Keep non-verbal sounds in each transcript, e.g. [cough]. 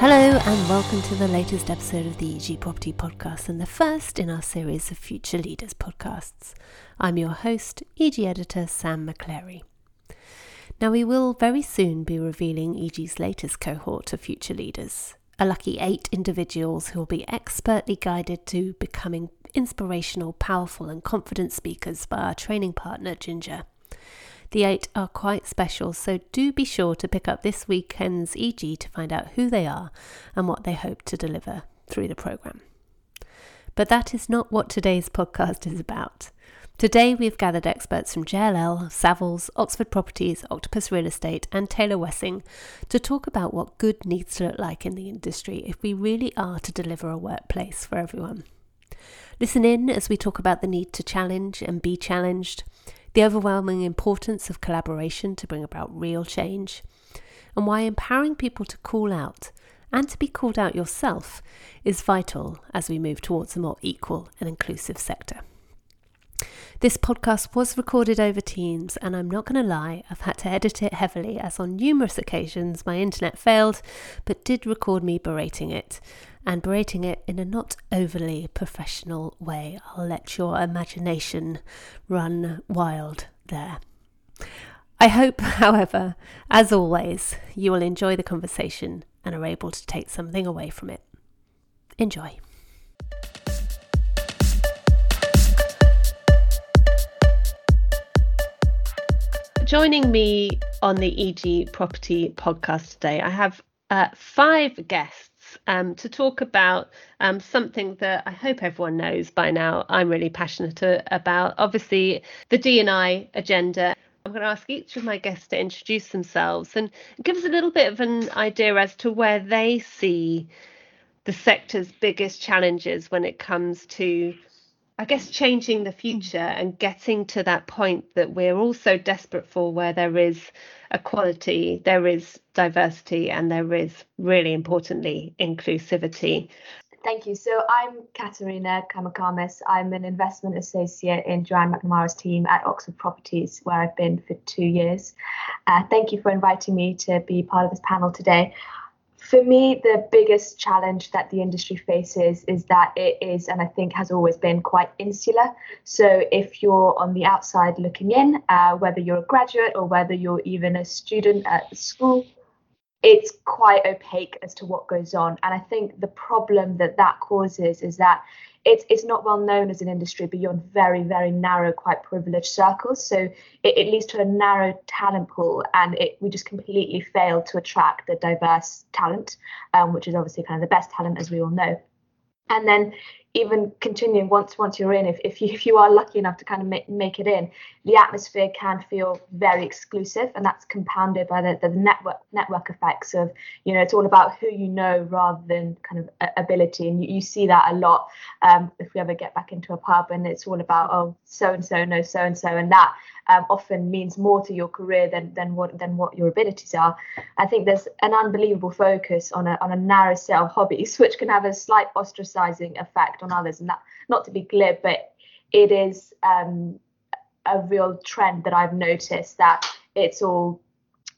Hello, and welcome to the latest episode of the EG Property Podcast and the first in our series of Future Leaders podcasts. I'm your host, EG editor Sam McClary. Now, we will very soon be revealing EG's latest cohort of future leaders, a lucky eight individuals who will be expertly guided to becoming inspirational, powerful, and confident speakers by our training partner, Ginger. The eight are quite special, so do be sure to pick up this weekend's EG to find out who they are and what they hope to deliver through the programme. But that is not what today's podcast is about. Today we've gathered experts from JLL, Savills, Oxford Properties, Octopus Real Estate, and Taylor Wessing to talk about what good needs to look like in the industry if we really are to deliver a workplace for everyone. Listen in as we talk about the need to challenge and be challenged, the overwhelming importance of collaboration to bring about real change, and why empowering people to call out and to be called out yourself is vital as we move towards a more equal and inclusive sector. This podcast was recorded over Teams, and I'm not going to lie, I've had to edit it heavily as on numerous occasions my internet failed, but did record me berating it, and berating it in a not overly professional way. I'll let your imagination run wild there. I hope, [laughs] however, as always, you will enjoy the conversation and are able to take something away from it. Enjoy. Joining me on the EG Property podcast today, I have uh, five guests um, to talk about um, something that I hope everyone knows by now. I'm really passionate about. Obviously, the D&I agenda. I'm going to ask each of my guests to introduce themselves and give us a little bit of an idea as to where they see the sector's biggest challenges when it comes to I guess changing the future and getting to that point that we're all so desperate for, where there is equality, there is diversity, and there is really importantly inclusivity. Thank you. So I'm Katerina Kamakamis. I'm an investment associate in Joanne McNamara's team at Oxford Properties, where I've been for two years. Uh, thank you for inviting me to be part of this panel today for me, the biggest challenge that the industry faces is that it is, and I think has always been, quite insular. So if you're on the outside looking in, uh, whether you're a graduate or whether you're even a student at school, it's quite opaque as to what goes on. And I think the problem that that causes is that it's it's not well known as an industry beyond very very narrow quite privileged circles so it, it leads to a narrow talent pool and it we just completely fail to attract the diverse talent um, which is obviously kind of the best talent as we all know and then even continuing once once you're in if, if you [laughs] if you are lucky enough to kind of make, make it in the atmosphere can feel very exclusive and that's compounded by the, the network network effects of you know it's all about who you know rather than kind of ability and you, you see that a lot um, if we ever get back into a pub and it's all about oh so and so knows so and so and that um, often means more to your career than than what than what your abilities are. I think there's an unbelievable focus on a on a narrow set of hobbies, [laughs] which can have a slight ostracizing effect on others. And that, not to be glib, but it is um, a real trend that I've noticed that it's all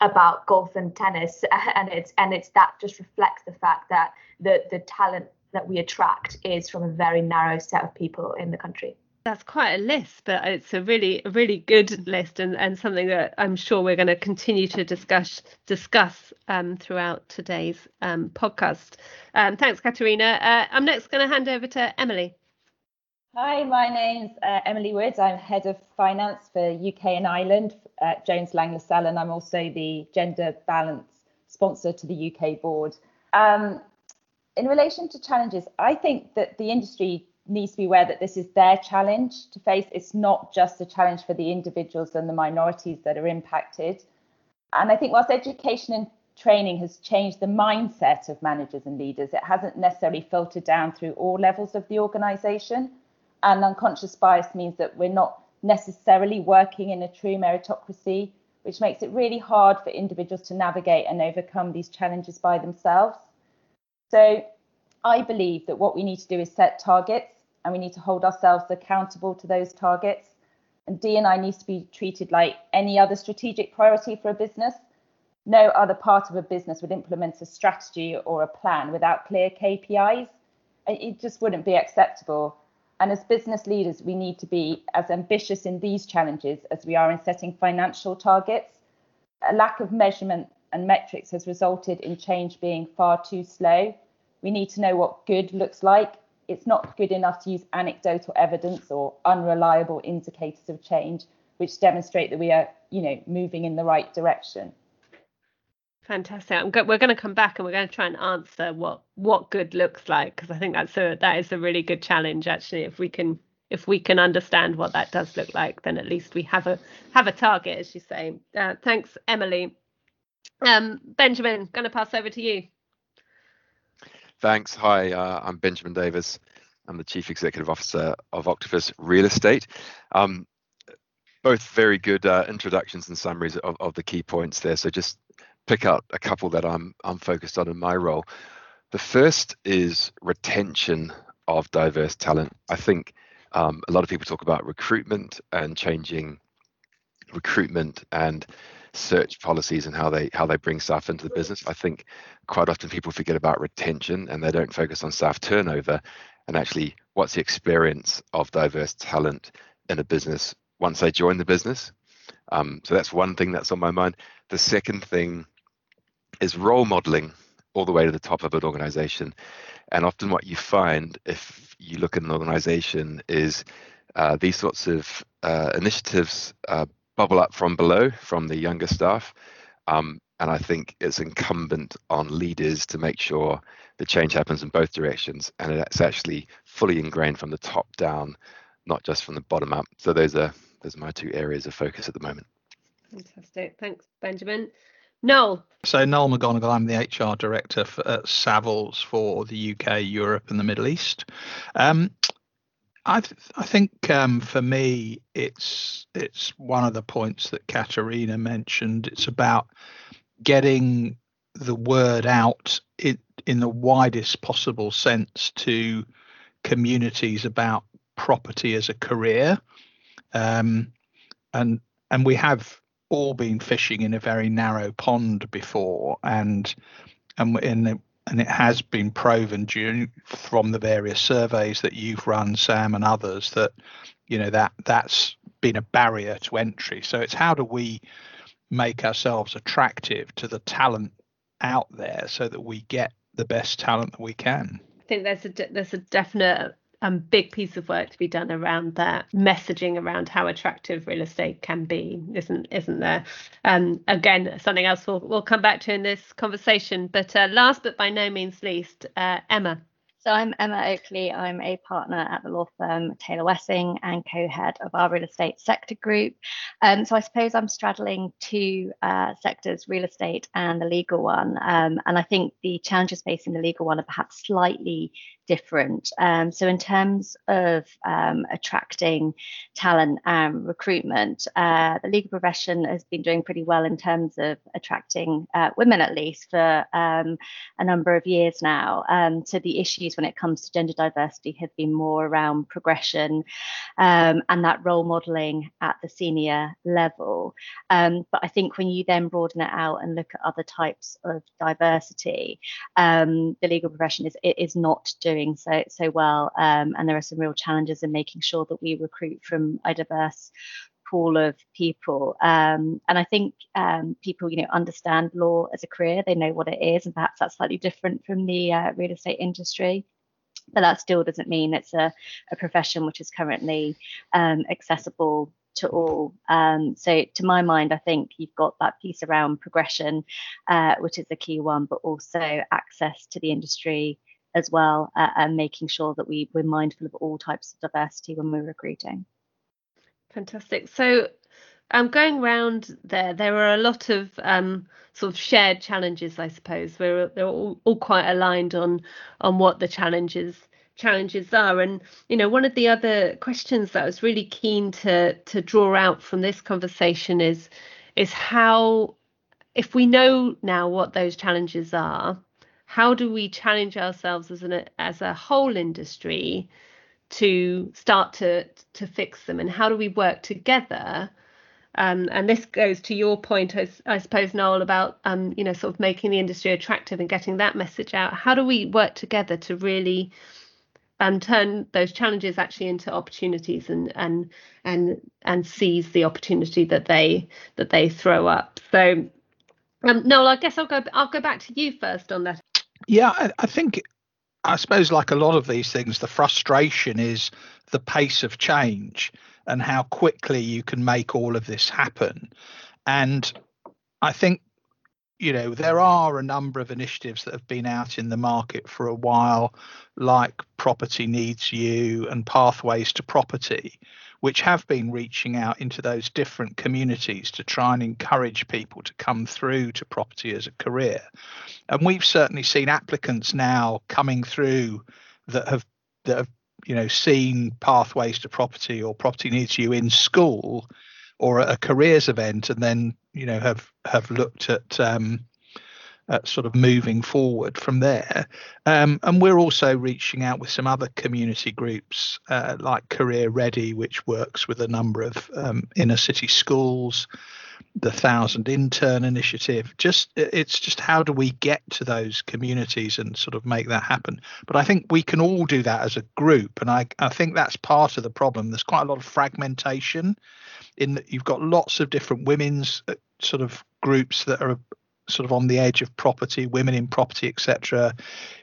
about golf and tennis, [laughs] and it's and it's that just reflects the fact that the the talent that we attract is from a very narrow set of people in the country. That's quite a list, but it's a really, a really good list, and, and something that I'm sure we're going to continue to discuss discuss um, throughout today's um, podcast. Um, thanks, Katerina. Uh, I'm next going to hand over to Emily. Hi, my name's uh, Emily Woods. I'm head of finance for UK and Ireland at Jones Lang LaSalle, and I'm also the gender balance sponsor to the UK board. Um, in relation to challenges, I think that the industry needs to be aware that this is their challenge to face. It's not just a challenge for the individuals and the minorities that are impacted. And I think whilst education and training has changed the mindset of managers and leaders, it hasn't necessarily filtered down through all levels of the organisation. And unconscious bias means that we're not necessarily working in a true meritocracy, which makes it really hard for individuals to navigate and overcome these challenges by themselves. So I believe that what we need to do is set targets and we need to hold ourselves accountable to those targets. And D&I needs to be treated like any other strategic priority for a business. no other part of a business would implement a strategy or a plan without clear KPIs. It just wouldn't be acceptable. And as business leaders, we need to be as ambitious in these challenges as we are in setting financial targets. A lack of measurement and metrics has resulted in change being far too slow. We need to know what good looks like. It's not good enough to use anecdotal evidence or unreliable indicators of change, which demonstrate that we are, you know, moving in the right direction. Fantastic. Go- we're going to come back and we're going to try and answer what what good looks like because I think that's a that is a really good challenge actually. If we can if we can understand what that does look like, then at least we have a have a target, as you say. Uh, thanks, Emily. Um, Benjamin, going to pass over to you. Thanks. Hi, uh, I'm Benjamin Davis. I'm the Chief Executive Officer of Octopus Real Estate. Um, both very good uh, introductions and summaries of, of the key points there. So just pick out a couple that I'm I'm focused on in my role. The first is retention of diverse talent. I think um, a lot of people talk about recruitment and changing recruitment and search policies and how they how they bring staff into the business. I think quite often people forget about retention and they don't focus on staff turnover and actually what's the experience of diverse talent in a business once they join the business. Um, so that's one thing that's on my mind. The second thing is role modeling all the way to the top of an organization. And often what you find if you look at an organization is uh, these sorts of uh, initiatives uh, bubble up from below, from the younger staff. Um, and I think it's incumbent on leaders to make sure the change happens in both directions and it's actually fully ingrained from the top down, not just from the bottom up. So those are those are my two areas of focus at the moment. Fantastic. Thanks, Benjamin. Noel. So Noel McGonigal, I'm the HR director for, at Savills for the UK, Europe, and the Middle East. Um, I, th- I think um, for me, it's it's one of the points that Katerina mentioned. It's about getting the word out in, in the widest possible sense to communities about property as a career, um, and and we have all been fishing in a very narrow pond before, and and in and it has been proven from the various surveys that you've run, Sam, and others that you know that that's been a barrier to entry. So it's how do we make ourselves attractive to the talent out there so that we get the best talent that we can. I think there's a there's a definite um, big piece of work to be done around that messaging around how attractive real estate can be, isn't isn't there? Um, again, something else we'll we'll come back to in this conversation. But uh, last but by no means least, uh, Emma. So I'm Emma Oakley. I'm a partner at the law firm Taylor Wessing and co-head of our real estate sector group. Um, so I suppose I'm straddling two uh, sectors, real estate and the legal one. Um, and I think the challenges facing the legal one are perhaps slightly different. Um, so, in terms of um, attracting talent and recruitment, uh, the legal profession has been doing pretty well in terms of attracting uh, women, at least, for um, a number of years now. Um, so, the issues when it comes to gender diversity have been more around progression um, and that role modelling at the senior level. Um, but I think when you then broaden it out and look at other types of diversity, the legal profession is, is not doing doing so so well, um, and there are some real challenges in making sure that we recruit from a diverse pool of people. Um, and I think um, people, you know, understand law as a career. They know what it is, and perhaps that's slightly different from the uh, real estate industry. But that still doesn't mean it's a, a profession which is currently um, accessible to all. Um, so, to my mind, I think you've got that piece around progression, uh, which is the key one, but also access to the industry as well uh, and making sure that we, we're mindful of all types of diversity when we're recruiting. Fantastic. So um, going around there, there are a lot of um, sort of shared challenges, I suppose. We're they're all, all quite aligned on on what the challenges challenges are. And you know, one of the other questions that I was really keen to to draw out from this conversation is is how if we know now what those challenges are, how do we challenge ourselves as an as a whole industry to start to to fix them and how do we work together Um, and this goes to your point, I, I suppose, Noel, about um, you know sort of making the industry attractive and getting that message out. How do we work together to really um, turn those challenges actually into opportunities and and and and seize the opportunity that they that they throw up? So, um, Noel, I guess I'll go I'll go back to you first on that. Yeah, I, I think I suppose like a lot of these things, the frustration is the pace of change and how quickly you can make all of this happen. And I think, you know, there are a number of initiatives that have been out in the market for a while, like Property Needs You and Pathways to Property, which have been reaching out into those different communities to try and encourage people to come through to property as a career. And we've certainly seen applicants now coming through that have that have you know seen pathways to property or property needs you in school or a careers event and then you know have have looked at um, at sort of moving forward from there. Um, and we're also reaching out with some other community groups uh, like Career Ready, which works with a number of um, inner city schools, the Thousand Intern Initiative. Just it's just how do we get to those communities and sort of make that happen? But I think we can all do that as a group, and I I think that's part of the problem. There's quite a lot of fragmentation in that you've got lots of different women's uh, sort of groups that are sort of on the edge of property, women in property, etc.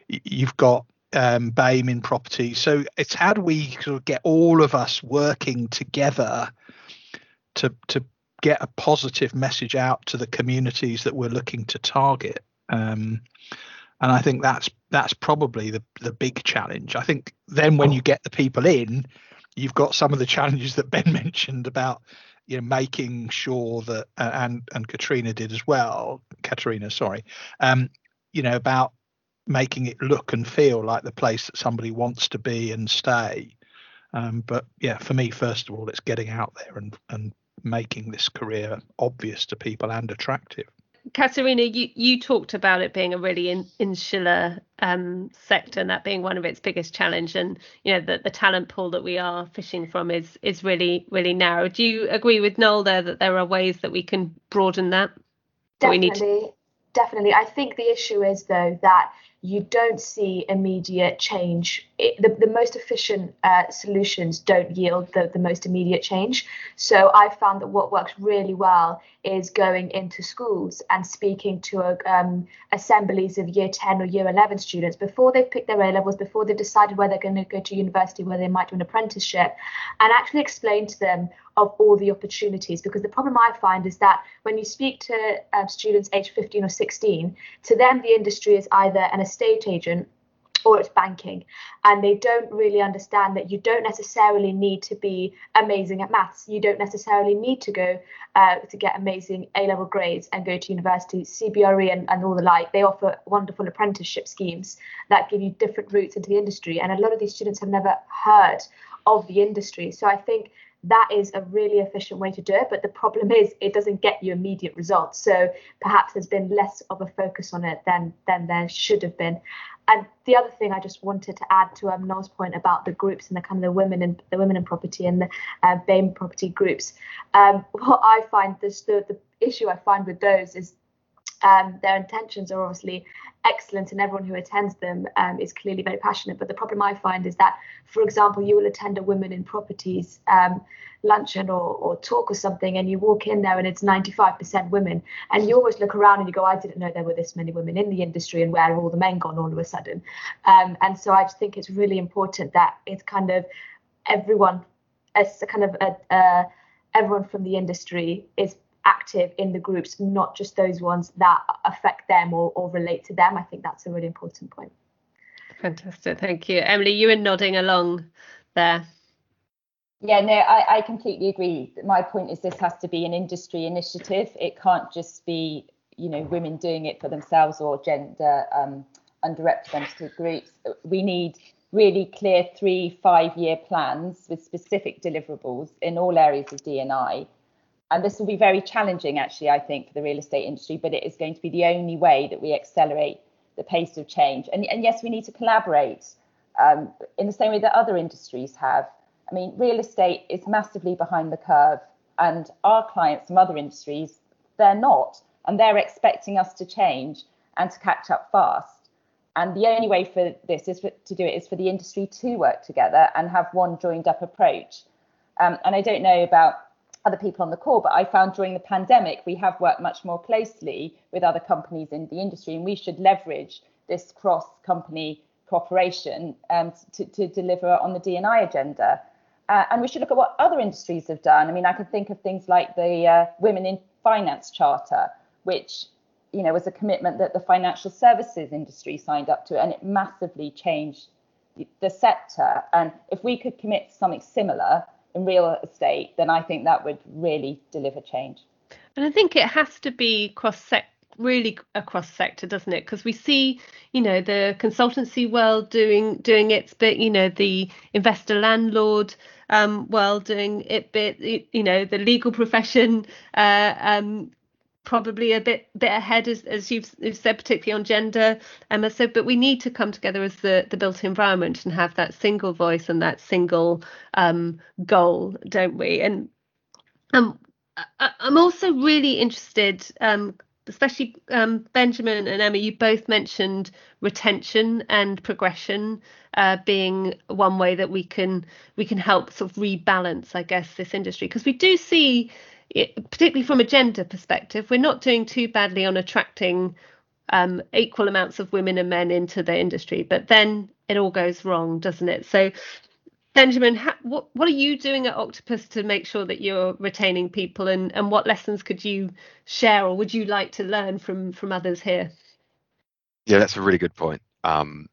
You've got um, BAME in property. So it's how do we sort of get all of us working together to to get a positive message out to the communities that we're looking to target. Um, and I think that's that's probably the the big challenge. I think then when you get the people in, you've got some of the challenges that Ben [laughs] mentioned about you know making sure that uh, and and Katrina did as well. Katerina, sorry, um, you know about making it look and feel like the place that somebody wants to be and stay. Um, but yeah, for me, first of all, it's getting out there and and making this career obvious to people and attractive. Katerina, you, you talked about it being a really in, insular um, sector and that being one of its biggest challenge, and you know that the talent pool that we are fishing from is is really really narrow. Do you agree with Noel there that there are ways that we can broaden that? Definitely, to... definitely. I think the issue is though that you don't see immediate change. It, the, the most efficient uh, solutions don't yield the, the most immediate change. So I found that what works really well is going into schools and speaking to um, assemblies of year 10 or year 11 students before they've picked their A levels, before they've decided where they're going to go to university, where they might do an apprenticeship, and actually explain to them of all the opportunities. Because the problem I find is that when you speak to uh, students aged 15 or 16, to them the industry is either an estate agent or it's banking. And they don't really understand that you don't necessarily need to be amazing at maths. You don't necessarily need to go uh, to get amazing A level grades and go to university. CBRE and, and all the like, they offer wonderful apprenticeship schemes that give you different routes into the industry. And a lot of these students have never heard of the industry. So I think that is a really efficient way to do it. But the problem is it doesn't get you immediate results. So perhaps there's been less of a focus on it than than there should have been. And the other thing I just wanted to add to um, Noel's point about the groups and the kind of the women in the women in property and the uh, BAME property groups. Um, what I find this the, the issue I find with those is um, their intentions are obviously excellent and everyone who attends them um, is clearly very passionate. But the problem I find is that, for example, you will attend a women in properties um, luncheon or, or talk or something, and you walk in there and it's 95% women. And you always look around and you go, I didn't know there were this many women in the industry, and where have all the men gone all of a sudden? Um, and so I just think it's really important that it's kind of everyone, as kind of a, everyone from the industry is active in the groups, not just those ones that affect them or, or relate to them. I think that's a really important point. Fantastic. Thank you. Emily, you were nodding along there. Yeah, no, I, I completely agree. My point is this has to be an industry initiative. It can't just be, you know, women doing it for themselves or gender um, underrepresented groups. We need really clear three, five year plans with specific deliverables in all areas of D&I and this will be very challenging, actually, I think, for the real estate industry, but it is going to be the only way that we accelerate the pace of change. And, and yes, we need to collaborate um, in the same way that other industries have. I mean, real estate is massively behind the curve and our clients from other industries, they're not. And they're expecting us to change and to catch up fast. And the only way for this is for, to do it is for the industry to work together and have one joined up approach. Um, and I don't know about other people on the call, but I found during the pandemic we have worked much more closely with other companies in the industry, and we should leverage this cross-company cooperation um, to, to deliver on the D&I agenda. Uh, and we should look at what other industries have done. I mean, I can think of things like the uh, Women in Finance Charter, which you know was a commitment that the financial services industry signed up to, and it massively changed the sector. And if we could commit to something similar in real estate, then I think that would really deliver change. And I think it has to be cross sector really across sector doesn't it because we see you know the consultancy world doing doing its bit you know the investor landlord um world doing it bit you know the legal profession uh um probably a bit bit ahead as, as you've, you've said particularly on gender emma. So but we need to come together as the the built environment and have that single voice and that single um goal don't we? And um I, i'm also really interested um especially um, Benjamin and Emma, you both mentioned retention and progression uh, being one way that we can we can help sort of rebalance, I guess, this industry. Because we do see, particularly from a gender perspective, we're not doing too badly on attracting um, equal amounts of women and men into the industry, but then it all goes wrong, doesn't it? So Benjamin, how, what what are you doing at Octopus to make sure that you're retaining people, and and what lessons could you share, or would you like to learn from from others here? Yeah, that's a really good point. Um,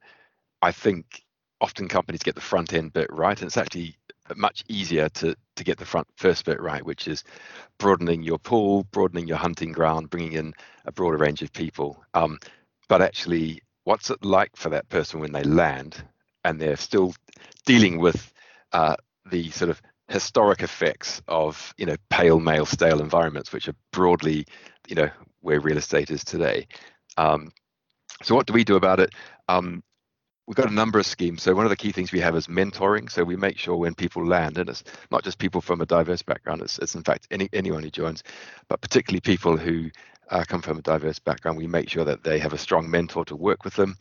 I think often companies get the front end bit right, and it's actually much easier to to get the front first bit right, which is broadening your pool, broadening your hunting ground, bringing in a broader range of people. Um, but actually, what's it like for that person when they land and they're still dealing with uh, the sort of historic effects of you know pale male stale environments which are broadly you know where real estate is today um, so what do we do about it um, we've got a number of schemes so one of the key things we have is mentoring so we make sure when people land and it's not just people from a diverse background it's, it's in fact any, anyone who joins but particularly people who uh, come from a diverse background we make sure that they have a strong mentor to work with them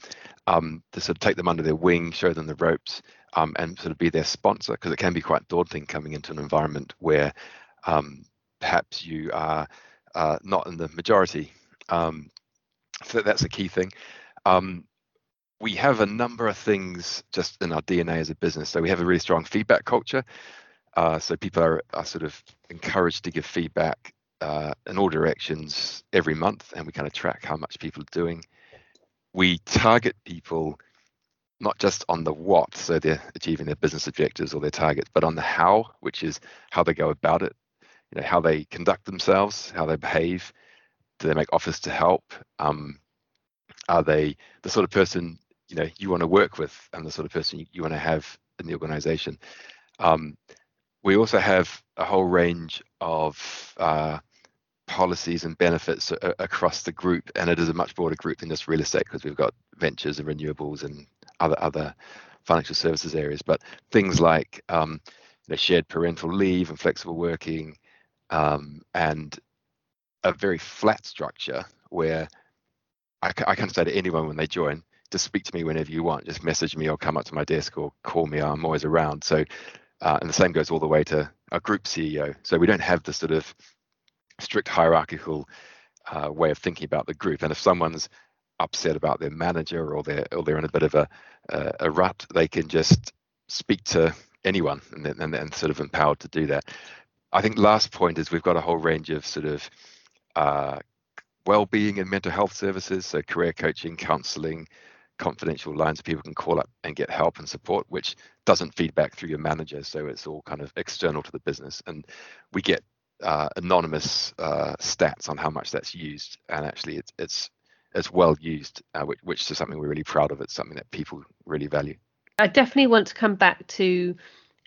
um, to sort of take them under their wing show them the ropes um, and sort of be their sponsor because it can be quite daunting coming into an environment where um, perhaps you are uh, not in the majority. Um, so that's a key thing. Um, we have a number of things just in our DNA as a business. So we have a really strong feedback culture. Uh, so people are, are sort of encouraged to give feedback uh, in all directions every month, and we kind of track how much people are doing. We target people not just on the what, so they're achieving their business objectives or their targets, but on the how, which is how they go about it, you know, how they conduct themselves, how they behave, do they make offers to help, um, are they the sort of person you know you want to work with and the sort of person you, you want to have in the organization. Um, we also have a whole range of uh, policies and benefits a- across the group, and it is a much broader group than just real estate because we've got ventures and renewables and other other financial services areas, but things like um, you know, shared parental leave and flexible working, um, and a very flat structure where I, I can say to anyone when they join, just speak to me whenever you want. Just message me or come up to my desk or call me. I'm always around. So, uh, and the same goes all the way to a group CEO. So we don't have the sort of strict hierarchical uh, way of thinking about the group. And if someone's upset about their manager or they're or they're in a bit of a a, a rut, they can just speak to anyone and then and, and sort of empowered to do that. I think last point is we've got a whole range of sort of uh, well-being and mental health services, so career coaching, counselling, confidential lines people can call up and get help and support, which doesn't feed back through your manager, so it's all kind of external to the business, and we get uh, anonymous uh, stats on how much that's used, and actually it's it's it's well used, uh, which, which is something we're really proud of. It's something that people really value. I definitely want to come back to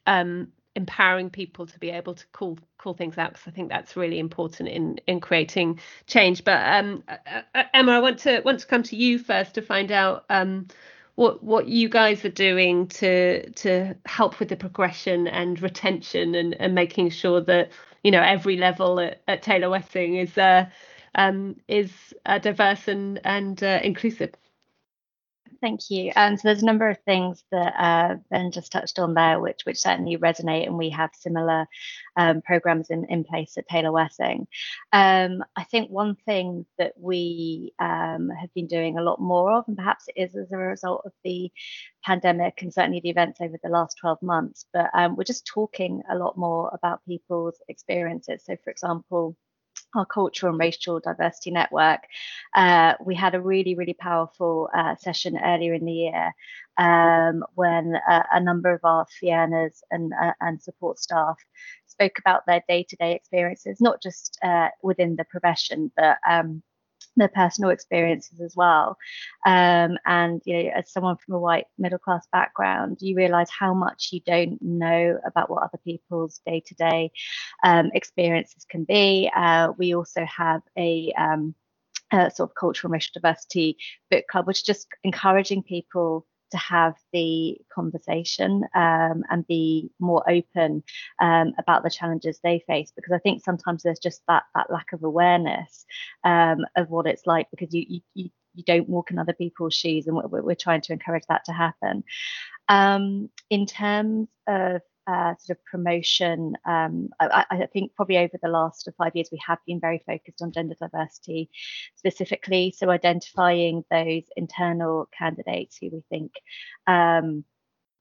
um, empowering people to be able to call call things out because I think that's really important in in creating change. But um, uh, uh, Emma, I want to want to come to you first to find out um, what what you guys are doing to to help with the progression and retention and, and making sure that you know every level at, at Taylor Wessing is uh, um, is uh, diverse and and uh, inclusive. Thank you. Um, so there's a number of things that uh, Ben just touched on there, which which certainly resonate, and we have similar um, programs in, in place at Taylor Wessing. Um, I think one thing that we um, have been doing a lot more of, and perhaps it is as a result of the pandemic and certainly the events over the last 12 months, but um, we're just talking a lot more about people's experiences. So, for example, our cultural and racial diversity network, uh, we had a really, really powerful uh, session earlier in the year um, when uh, a number of our fee earners and, uh, and support staff spoke about their day-to-day experiences, not just uh, within the profession, but um, their personal experiences as well. Um, and you know, as someone from a white middle class background, you realise how much you don't know about what other people's day to day experiences can be. Uh, we also have a um, sort of cultural racial diversity book club, which is just encouraging people to have the conversation um, and be more open um, about the challenges they face because I think sometimes there's just that that lack of awareness um, of what it's like because you you you don't walk in other people's shoes and we're, we're trying to encourage that to happen. Um, in terms of uh, sort of promotion. Um, I, I, think probably over the last five years, we have been very focused on gender diversity specifically. So identifying those internal candidates who we think um,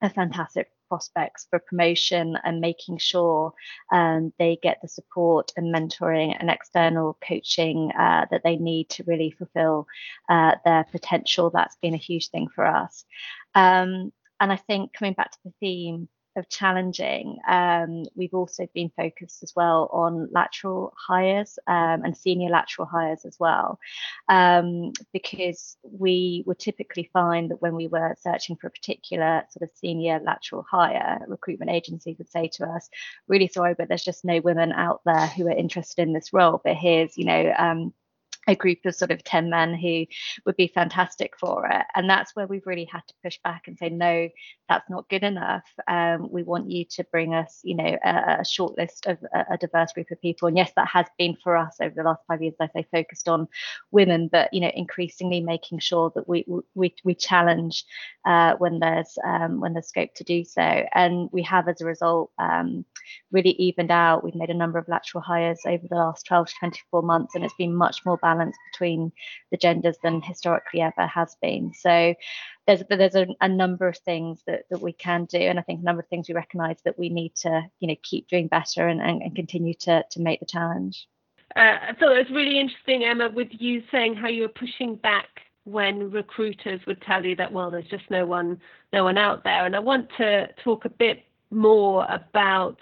are fantastic prospects for promotion and making sure um, they get the support and mentoring and external coaching uh, that they need to really fulfill uh, their potential. That's been a huge thing for us. Um, and I think coming back to the theme, of challenging. Um, we've also been focused as well on lateral hires um, and senior lateral hires as well, um, because we would typically find that when we were searching for a particular sort of senior lateral hire, recruitment agencies would say to us, "Really sorry, but there's just no women out there who are interested in this role. But here's, you know." A group of sort of 10 men who would be fantastic for it. And that's where we've really had to push back and say, no, that's not good enough. Um, we want you to bring us, you know, a, a short list of a, a, diverse group of people. And yes, that has been for us over the last five years, I say, focused on women, but, you know, increasingly making sure that we we, we challenge uh, when there's um, when there's scope to do so. And we have, as a result, um, really evened out. We've made a number of lateral hires over the last 12 to 24 months, and it's been much more balanced balance between the genders than historically ever has been. So there's there's a, a, number of things that, that we can do, and I think a number of things we recognise that we need to you know keep doing better and, and, and continue to to make the challenge. Uh, I thought it was really interesting, Emma, with you saying how you were pushing back when recruiters would tell you that well there's just no one no one out there and i want to talk a bit more about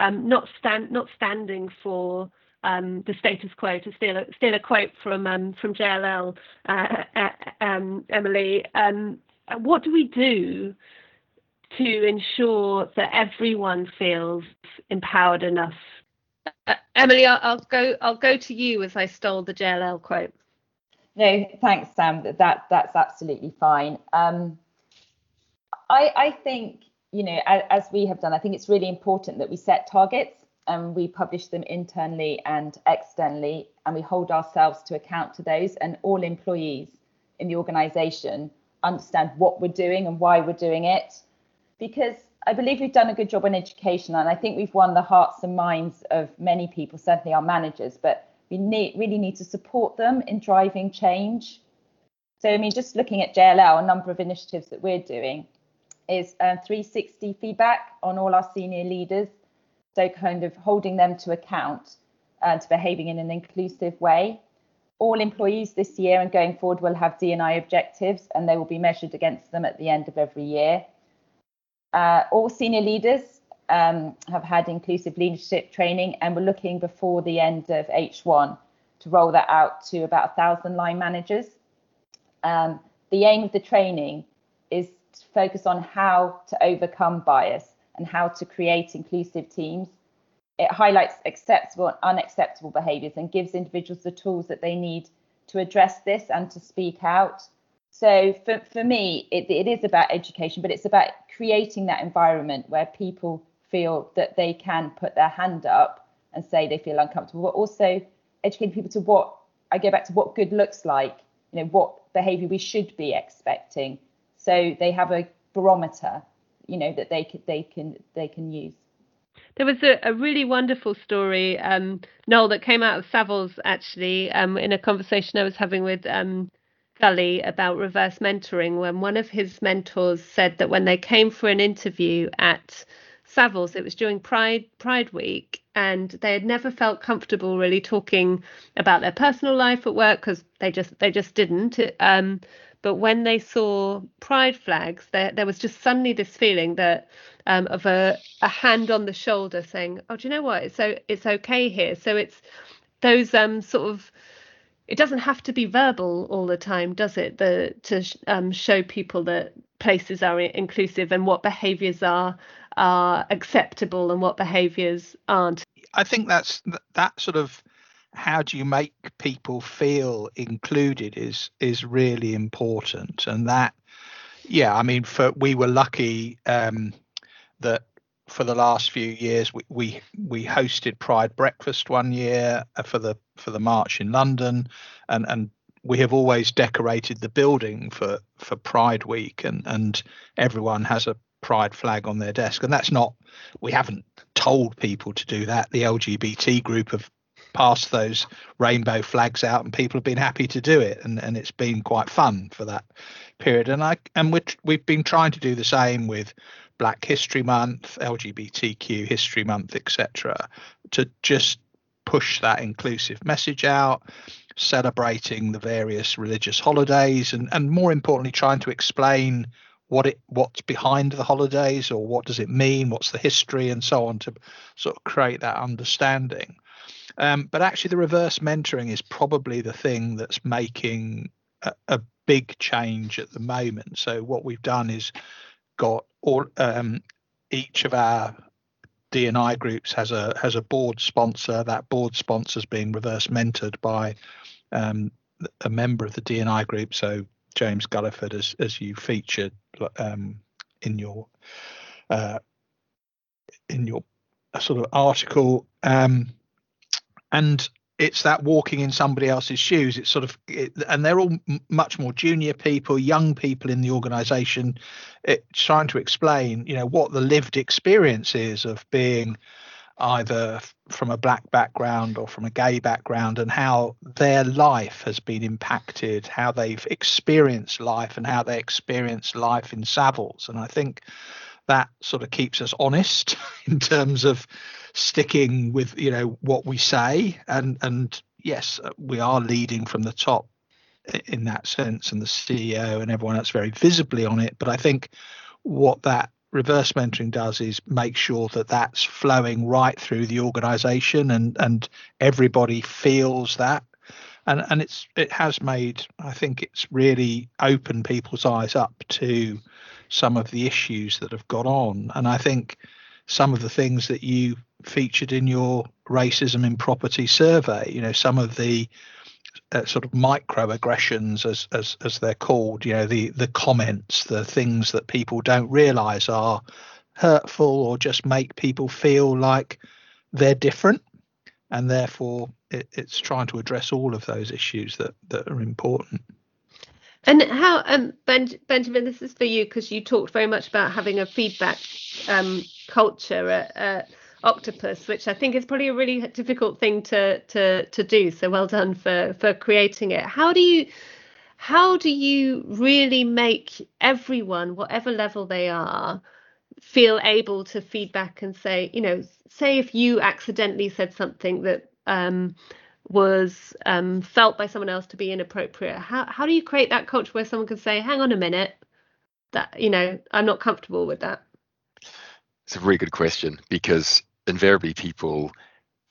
um, not stand not standing for um, the status quo. To steal a, steal a quote from um, from JLL, uh, uh, um, Emily, um, what do we do to ensure that everyone feels empowered enough? Uh, Emily, I'll, I'll, go. I'll go to you as I stole the JLL quote. No, thanks, Sam. That that's absolutely fine. Um, I I think you know as, as we have done, I think it's really important that we set targets and we publish them internally and externally, and we hold ourselves to account to those. And all employees in the organisation understand what we're doing and why we're doing it. Because I believe we've done a good job on education, and I think we've won the hearts and minds of many people, certainly our managers. But we need, really need to support them in driving change. So, I mean, just looking at JLL, a number of initiatives that we're doing is uh, 360 feedback on all our senior leaders so kind of holding them to account and to behaving in an inclusive way. All employees this year and going forward will have D&I objectives and they will be measured against them at the end of every year. Uh, all senior leaders um, have had inclusive leadership training and we're looking before the end of H1 to roll that out to about a thousand line managers. Um, the aim of the training is to focus on how to overcome bias and how to create inclusive teams. It highlights acceptable and unacceptable behaviours and gives individuals the tools that they need to address this and to speak out. So for, for me, it, it is about education, but it's about creating that environment where people feel that they can put their hand up and say they feel uncomfortable, but also educating people to what I go back to what good looks like, you know, what behavior we should be expecting. So they have a barometer, you know, that they can they can they can use. There was a, a really wonderful story, um, Noel, that came out of Savills actually um, in a conversation I was having with um, Gully about reverse mentoring when one of his mentors said that when they came for an interview at Savills, it was during Pride Pride Week, and they had never felt comfortable really talking about their personal life at work because they just they just didn't. Um, but when they saw pride flags, there there was just suddenly this feeling that um, of a a hand on the shoulder saying, "Oh, do you know what? It's so it's okay here." So it's those um sort of it doesn't have to be verbal all the time, does it? The to um, show people that places are inclusive and what behaviours are are acceptable and what behaviours aren't. I think that's that sort of how do you make people feel included is is really important, and that yeah, I mean, for we were lucky um, that for the last few years we, we we hosted Pride breakfast one year uh, for the for the march in London, and and we have always decorated the building for for Pride Week, and and everyone has a pride flag on their desk. And that's not we haven't told people to do that. The lgbt group have passed those rainbow flags out and people have been happy to do it. And, and it's been quite fun for that period. And i and we we've been trying to do the same with black history month lgbtq history month etc to just push that inclusive message out celebrating the various religious holidays and and more importantly trying to explain what it what's behind the holidays or what does it mean what's the history and so on to sort of create that understanding um, but actually the reverse mentoring is probably the thing that's making a, a, big change at the moment so what we've done is got all um, each of our D&I groups has a has a board sponsor. That board sponsor is being reverse mentored by um, a member of the D&I group. So James Gulliford, as as you featured um, in your uh, in your sort of article, um, and it's that walking in somebody else's shoes. It's sort of, it, and they're all m- much more junior people, young people in the organisation, eh, trying to explain, you know, what the lived experience is of being either from a black background or from a gay background and how their life has been impacted, how they've experienced life and how they experience life in Savills. And I think that sort of keeps us honest [laughs] in terms of sticking with, you know, what we say. And and yes, uh, we are leading from the top in that sense and the CEO and everyone else very visibly on it. But I think what that reverse mentoring does is make sure that that's flowing right through the organization and and everybody feels that and and it's it has made i think it's really opened people's eyes up to some of the issues that have gone on. And i think some of the things that you featured in your racism in property survey you know some of the uh, sort of microaggressions as, as as they're called you know the the comments the things that people don't realize are hurtful or just make people feel like they're different and therefore it, it's trying to address all of those issues that that are important. And how um ben, benjamin this is for you because you talked very much about having a feedback um culture at, at octopus which i think is probably a really difficult thing to to to do so well done for for creating it. How do you how do you really make everyone whatever level they are feel able to feedback and say you know say if you accidentally said something that um, was um, felt by someone else to be inappropriate how, how do you create that culture where someone can say hang on a minute that you know i'm not comfortable with that it's a really good question because invariably people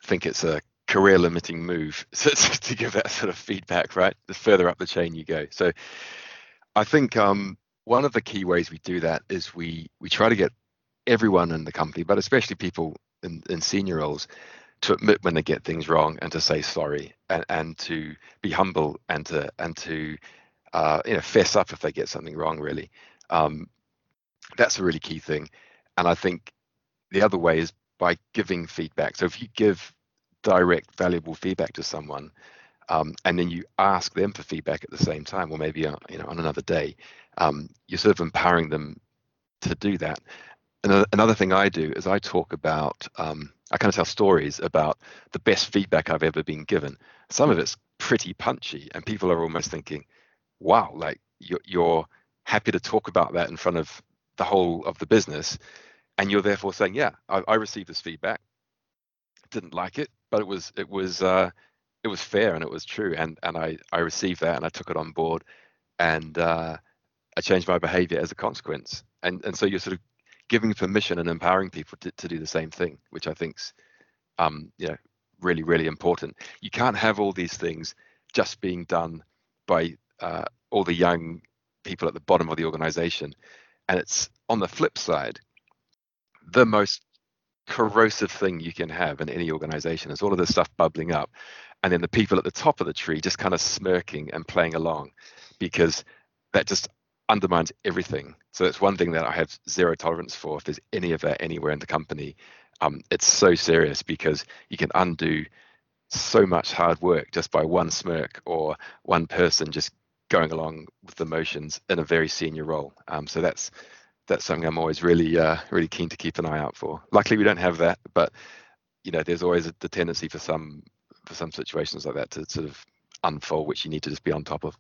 think it's a career limiting move [laughs] to, to give that sort of feedback, right? The further up the chain you go. So I think um, one of the key ways we do that is we we try to get everyone in the company, but especially people in, in senior roles, to admit when they get things wrong and to say sorry and, and to be humble and to and to uh, you know fess up if they get something wrong. Really, um, that's a really key thing. And I think the other way is by giving feedback. So if you give direct, valuable feedback to someone, um, and then you ask them for feedback at the same time, or maybe uh, you know on another day, um, you're sort of empowering them to do that. Another, another thing I do is I talk about, um, I kind of tell stories about the best feedback I've ever been given. Some of it's pretty punchy, and people are almost thinking, "Wow, like you're, you're happy to talk about that in front of the whole of the business." and you're therefore saying, yeah, I, I, received this feedback, didn't like it, but it was it was uh, it was fair and it was true, and and I I received that and I took it on board, and uh, I changed my behavior as a consequence, and and so you're sort of giving permission and empowering people to, to do the same thing, which I think's um, you know really really important. You can't have all these things just being done by uh, all the young people at the bottom of the organization, and it's on the flip side the most corrosive thing you can have in any organization is all of this stuff bubbling up and then the people at the top of the tree just kind of smirking and playing along because that just undermines everything so it's one thing that i have zero tolerance for if there's any of that anywhere in the company um, it's so serious because you can undo so much hard work just by one smirk or one person just going along with the motions in a very senior role um, so that's that's something I'm always really uh, really keen to keep an eye out for. Luckily, we don't have that, but you know, there's always a, the tendency for some for some situations like that to sort of unfold, which you need to just be on top of.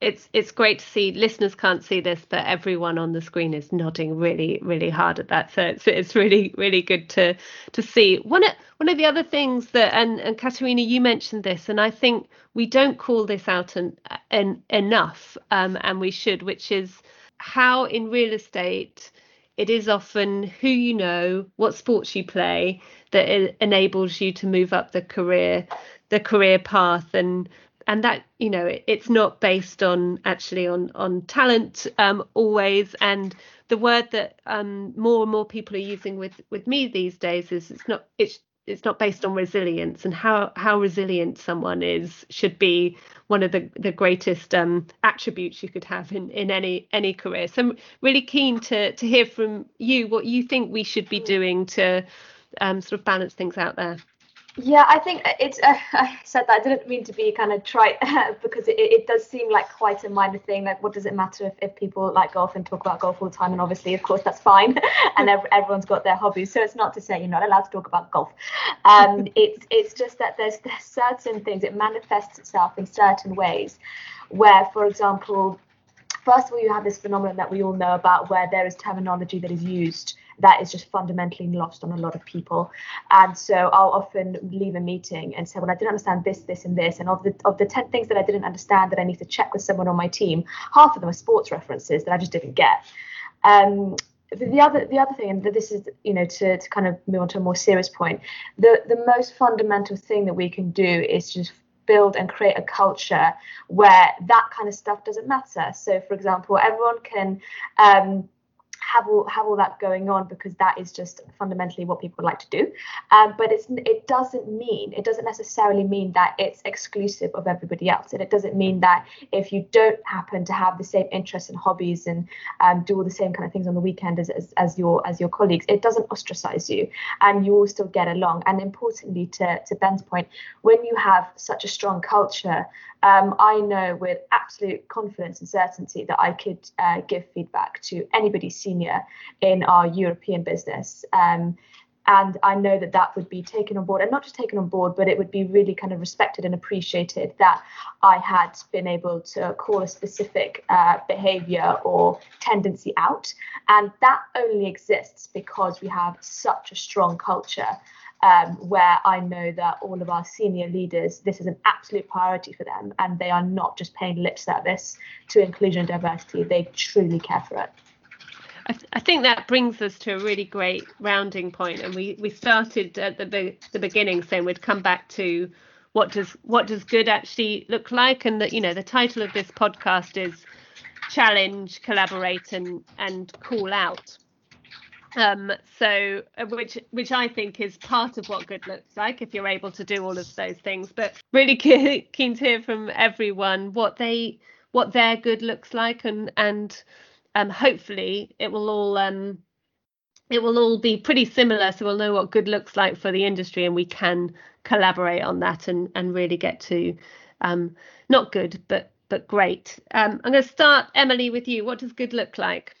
It's it's great to see. Listeners can't see this, but everyone on the screen is nodding really really hard at that. So it's it's really really good to to see. One of one of the other things that and and Katerina, you mentioned this, and I think we don't call this out en, en, enough, um, and we should, which is how in real estate it is often who you know, what sports you play that enables you to move up the career the career path and and that you know it's not based on actually on on talent um, always. And the word that um, more and more people are using with with me these days is it's not it's it's not based on resilience and how how resilient someone is should be one of the the greatest um, attributes you could have in in any any career. So i'm really keen to to hear from you what you think we should be doing to um, sort of balance things out there yeah, I think it's. Uh, [laughs] I said that I didn't mean to be kind of trite [laughs] because it, it does seem like quite a minor thing. Like, what does it matter if, if people like golf and talk about golf all the time? And obviously, of course, that's fine. [laughs] and every, everyone's got their hobbies, so it's not to say you're not allowed to talk about golf. Um, it's it's just that there's there's certain things. It manifests itself in certain ways, where, for example, first of all, you have this phenomenon that we all know about, where there is terminology that is used that is just fundamentally lost on a lot of people. And so I'll often leave a meeting and say, well, I didn't understand this, this, and this. And of the of the 10 things that I didn't understand that I need to check with someone on my team, half of them are sports references that I just didn't get. Um, the other the other thing, and this is you know to, to kind of move on to a more serious point, the the most fundamental thing that we can do is just build and create a culture where that kind of stuff doesn't matter. So, for example, everyone can um, have all have all that going on because that is just fundamentally what people like to do. Um, but it's it doesn't mean it doesn't necessarily mean that it's exclusive of everybody else, and it doesn't mean that if you don't happen to have the same interests and hobbies and um, do all the same kind of things on the weekend as, as, as your as your colleagues, it doesn't ostracize you, and you will still get along. And importantly, to to Ben's point, when you have such a strong culture um, I know with absolute confidence and certainty that I could uh, give feedback to anybody senior in our European business. Um, and I know that that would be taken on board, and not just taken on board, but it would be really kind of respected and appreciated that I had been able to call a specific uh, behavior or tendency out. And that only exists because we have such a strong culture um, where I know that all of our senior leaders, this is an absolute priority for them, and they are not just paying lip service to inclusion and diversity. They truly care for it. I, th- I think that brings us to a really great rounding point, and we we started at the the beginning saying we'd come back to what does what does good actually look like, and that you know the title of this podcast is challenge, collaborate, and and call out. Um, so uh, which which I think is part of what good looks like if you're able to do all of those things. But really [laughs] keen to hear from everyone what they what their good looks like and and um, hopefully it will all um, it will all be pretty similar. So we'll know what good looks like for the industry, and we can collaborate on that and and really get to um, not good, but but great. Um, I'm going to start, Emily, with you. What does good look like?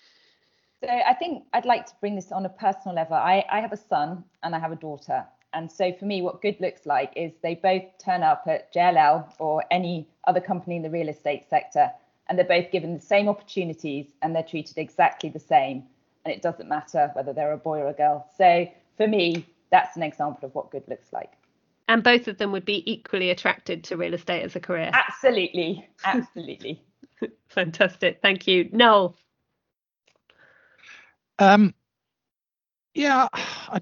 So I think I'd like to bring this on a personal level. I, I have a son and I have a daughter. And so for me, what good looks like is they both turn up at JLL or any other company in the real estate sector, and they're both given the same opportunities and they're treated exactly the same. And it doesn't matter whether they're a boy or a girl. So for me, that's an example of what good looks like. And both of them would be equally attracted to real estate as a career. Absolutely. Absolutely. [laughs] Fantastic. Thank you. Noel. Um, yeah, I,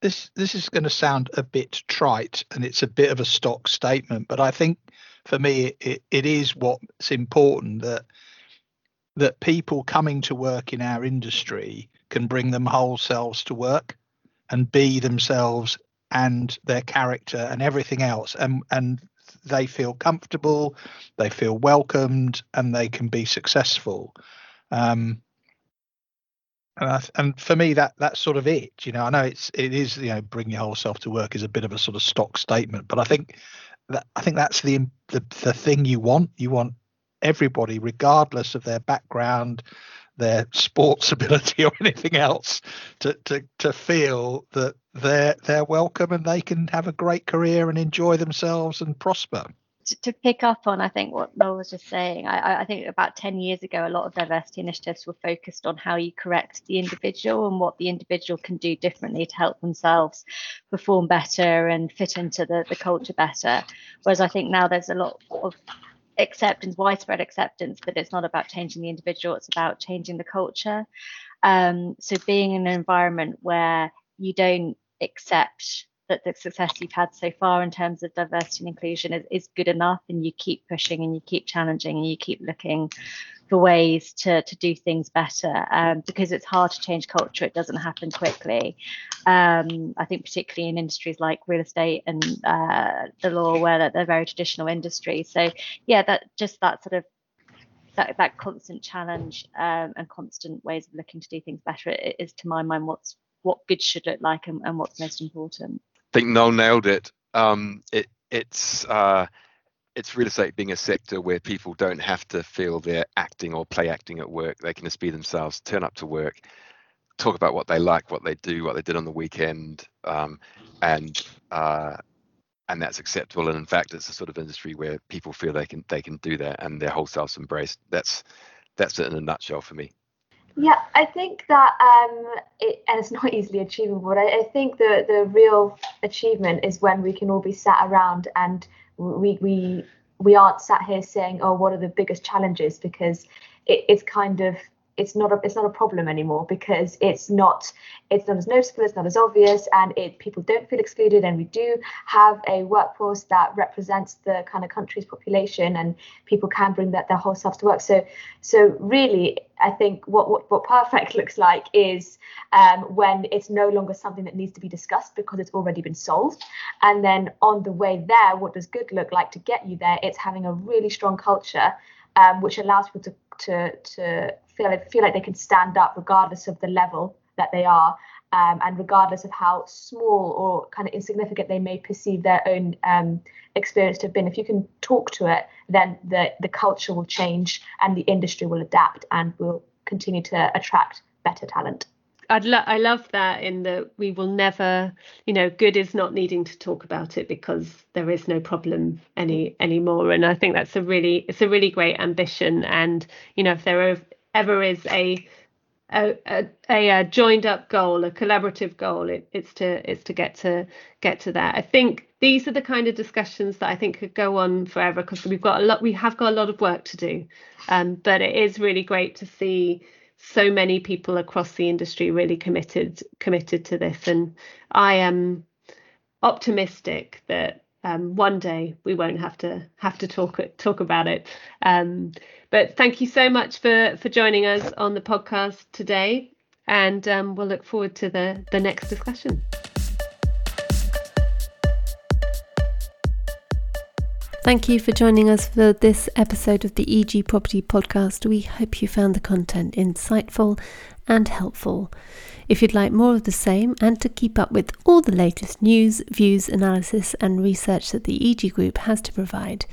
this this is going to sound a bit trite, and it's a bit of a stock statement, but I think for me it, it is what's important that that people coming to work in our industry can bring them whole selves to work and be themselves and their character and everything else. And and they feel comfortable they feel welcomed and they can be successful. Um, and, I, and for me that that's sort of it. You know i know it's it is you know bring your whole self to work is a bit of a sort of stock statement but i think i think that's the the, the thing you want. You want everybody regardless of their background their sports [laughs] ability or anything else to to to feel that they're they're welcome and they can have a great career and enjoy themselves and prosper to, pick up on, I think what Noel was just saying, I, I, think about 10 years ago, a lot of diversity initiatives were focused on how you correct the individual and what the individual can do differently to help themselves perform better and fit into the, the culture better. Whereas I think now there's a lot of acceptance, widespread acceptance that it's not about changing the individual, it's about changing the culture. Um, so being in an environment where you don't accept that the success you've had so far in terms of diversity and inclusion is, is good enough and you keep pushing and you keep challenging and you keep looking for ways to, to do things better um, because it's hard to change culture. It doesn't happen quickly. Um, i think particularly in industries like real estate and uh, the law where they're, very traditional industries. So yeah that just that sort of that, that constant challenge um, and constant ways of looking to do things better is to my mind what's what good should look like and, and what's most important think Noel nailed it. Um, it it's uh, it's real estate being a sector where people don't have to feel they're acting or play acting at work. They can just be themselves, turn up to work, talk about what they like, what they do, what they did on the weekend, um, and uh, and that's acceptable. And in fact, it's a sort of industry where people feel they can they can do that and their whole selves embraced. That's that's it in a nutshell for me. Yeah, I think that um, it, and it's [laughs] not easily achievable. But I, I, think the the real achievement is when we can all be sat around and we we we aren't sat here saying, "Oh, what are the biggest challenges?" Because it, it's kind of it's not a it's not a problem anymore because it's not it's not as noticeable, it's not as obvious, and it people don't feel excluded. And we do have a workforce that represents the kind of country's population, and people can bring that their whole selves to work. So so really, I think what what, what perfect [laughs] looks like is um, when it's no longer something that needs to be discussed because it's already been solved. And then on the way there, what does good look like to get you there? It's having a really strong culture. Um, which allows people to to to feel feel like they can stand up regardless of the level that they are, um, and regardless of how small or kind of insignificant they may perceive their own um, experience to have been. If you can talk to it, then the the culture will change and the industry will adapt and will continue to attract better talent. I'd lo- I love that in that we will never, you know, good is not needing to talk about it because there is no problem any anymore. And I think that's a really it's a really great ambition. And you know, if there are, ever is a a, a, a, joined up goal, a collaborative goal. It, it's to it's to get to get to that. I think these are the kind of discussions that I think could go on forever because we've got a lot. We have got a lot of work to do, um, but it is really great to see so many people across the industry really committed committed to this. And i am optimistic that um, one day we won't have to have to talk talk about it. Um, but thank you so much for for joining us on the podcast today. And um, we'll look forward to the the next discussion Thank you for joining us for this episode of the EG Property Podcast. We hope you found the content insightful and helpful. If you'd like more of the same and to keep up with all the latest news, views, analysis, and research that the EG Group has to provide,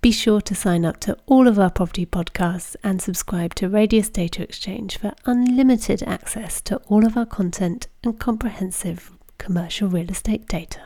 be sure to sign up to all of our property podcasts and subscribe to Radius Data Exchange for unlimited access to all of our content and comprehensive commercial real estate data.